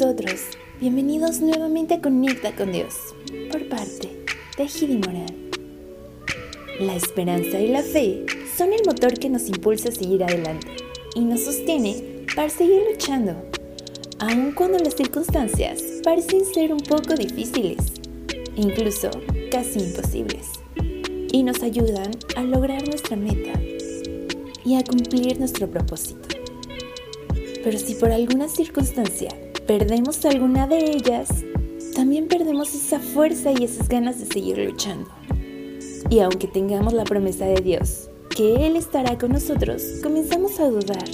vosotros, bienvenidos nuevamente a Conecta con Dios, por parte de Gidi Moral. La esperanza y la fe son el motor que nos impulsa a seguir adelante y nos sostiene para seguir luchando, aun cuando las circunstancias parecen ser un poco difíciles, incluso casi imposibles, y nos ayudan a lograr nuestra meta y a cumplir nuestro propósito. Pero si por alguna circunstancia perdemos alguna de ellas, también perdemos esa fuerza y esas ganas de seguir luchando. Y aunque tengamos la promesa de Dios, que Él estará con nosotros, comenzamos a dudar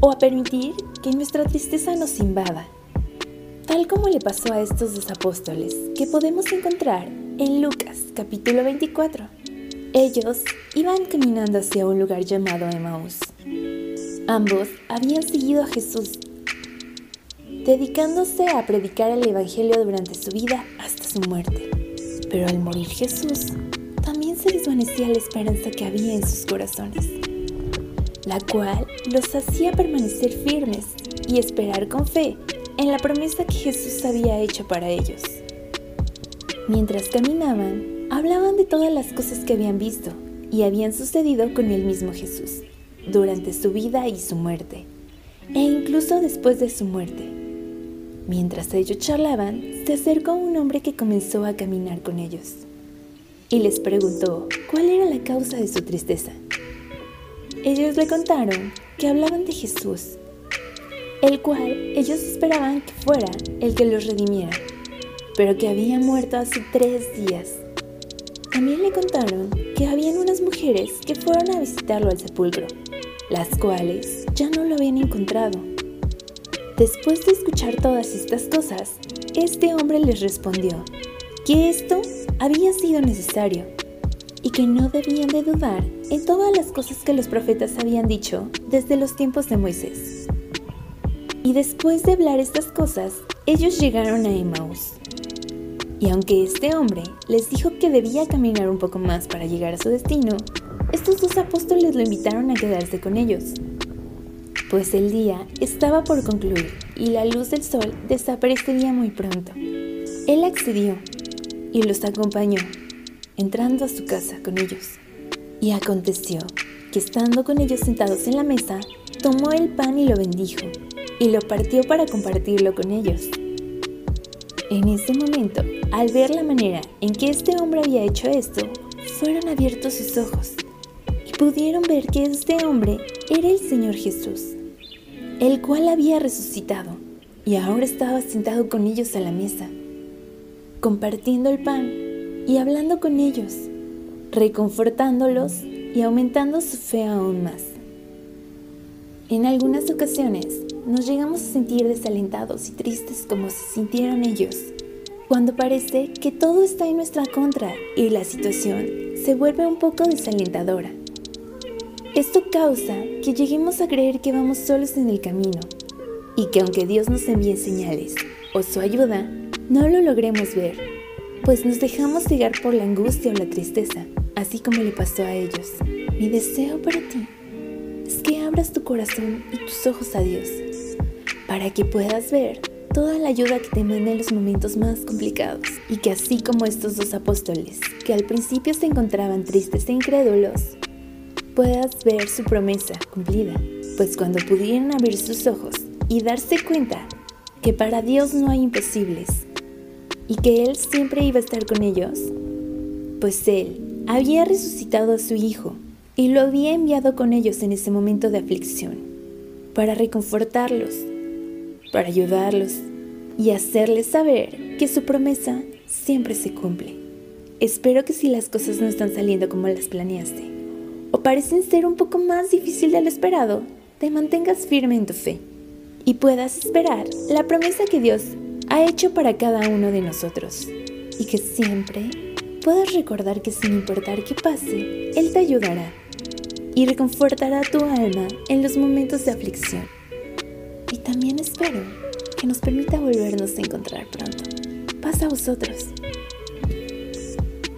o a permitir que nuestra tristeza nos invada, tal como le pasó a estos dos apóstoles que podemos encontrar en Lucas capítulo 24. Ellos iban caminando hacia un lugar llamado Emmaus. Ambos habían seguido a Jesús dedicándose a predicar el Evangelio durante su vida hasta su muerte. Pero al morir Jesús, también se desvanecía la esperanza que había en sus corazones, la cual los hacía permanecer firmes y esperar con fe en la promesa que Jesús había hecho para ellos. Mientras caminaban, hablaban de todas las cosas que habían visto y habían sucedido con el mismo Jesús, durante su vida y su muerte, e incluso después de su muerte Mientras ellos charlaban, se acercó un hombre que comenzó a caminar con ellos y les preguntó cuál era la causa de su tristeza. Ellos le contaron que hablaban de Jesús, el cual ellos esperaban que fuera el que los redimiera, pero que había muerto hace tres días. También le contaron que habían unas mujeres que fueron a visitarlo al sepulcro, las cuales ya no lo habían encontrado Después de escuchar todas estas cosas, este hombre les respondió que esto había sido necesario y que no debían de dudar en todas las cosas que los profetas habían dicho desde los tiempos de Moisés. Y después de hablar estas cosas, ellos llegaron a Emmaus. Y aunque este hombre les dijo que debía caminar un poco más para llegar a su destino, estos dos apóstoles lo invitaron a quedarse con ellos pues el día estaba por concluir y la luz del sol desaparecería muy pronto. Él accedió y los acompañó, entrando a su casa con ellos. Y aconteció que estando con ellos sentados en la mesa, tomó el pan y lo bendijo, y lo partió para compartirlo con ellos. En ese momento, al ver la manera en que este hombre había hecho esto, fueron abiertos sus ojos y pudieron ver que este hombre era el Señor Jesús el cual había resucitado y ahora estaba sentado con ellos a la mesa, compartiendo el pan y hablando con ellos, reconfortándolos y aumentando su fe aún más. En algunas ocasiones nos llegamos a sentir desalentados y tristes como se sintieron ellos, cuando parece que todo está en nuestra contra y la situación se vuelve un poco desalentadora. Esto causa que lleguemos a creer que vamos solos en el camino y que aunque Dios nos envíe señales o su ayuda, no lo logremos ver, pues nos dejamos cegar por la angustia o la tristeza, así como le pasó a ellos. Mi deseo para ti es que abras tu corazón y tus ojos a Dios, para que puedas ver toda la ayuda que te manda en los momentos más complicados, y que así como estos dos apóstoles, que al principio se encontraban tristes e incrédulos, puedas ver su promesa cumplida, pues cuando pudieran abrir sus ojos y darse cuenta que para Dios no hay imposibles y que Él siempre iba a estar con ellos, pues Él había resucitado a su Hijo y lo había enviado con ellos en ese momento de aflicción, para reconfortarlos, para ayudarlos y hacerles saber que su promesa siempre se cumple. Espero que si las cosas no están saliendo como las planeaste, o parecen ser un poco más difícil de lo esperado, te mantengas firme en tu fe y puedas esperar la promesa que Dios ha hecho para cada uno de nosotros y que siempre puedas recordar que sin importar qué pase, Él te ayudará y reconfortará tu alma en los momentos de aflicción. Y también espero que nos permita volvernos a encontrar pronto. Pasa a vosotros.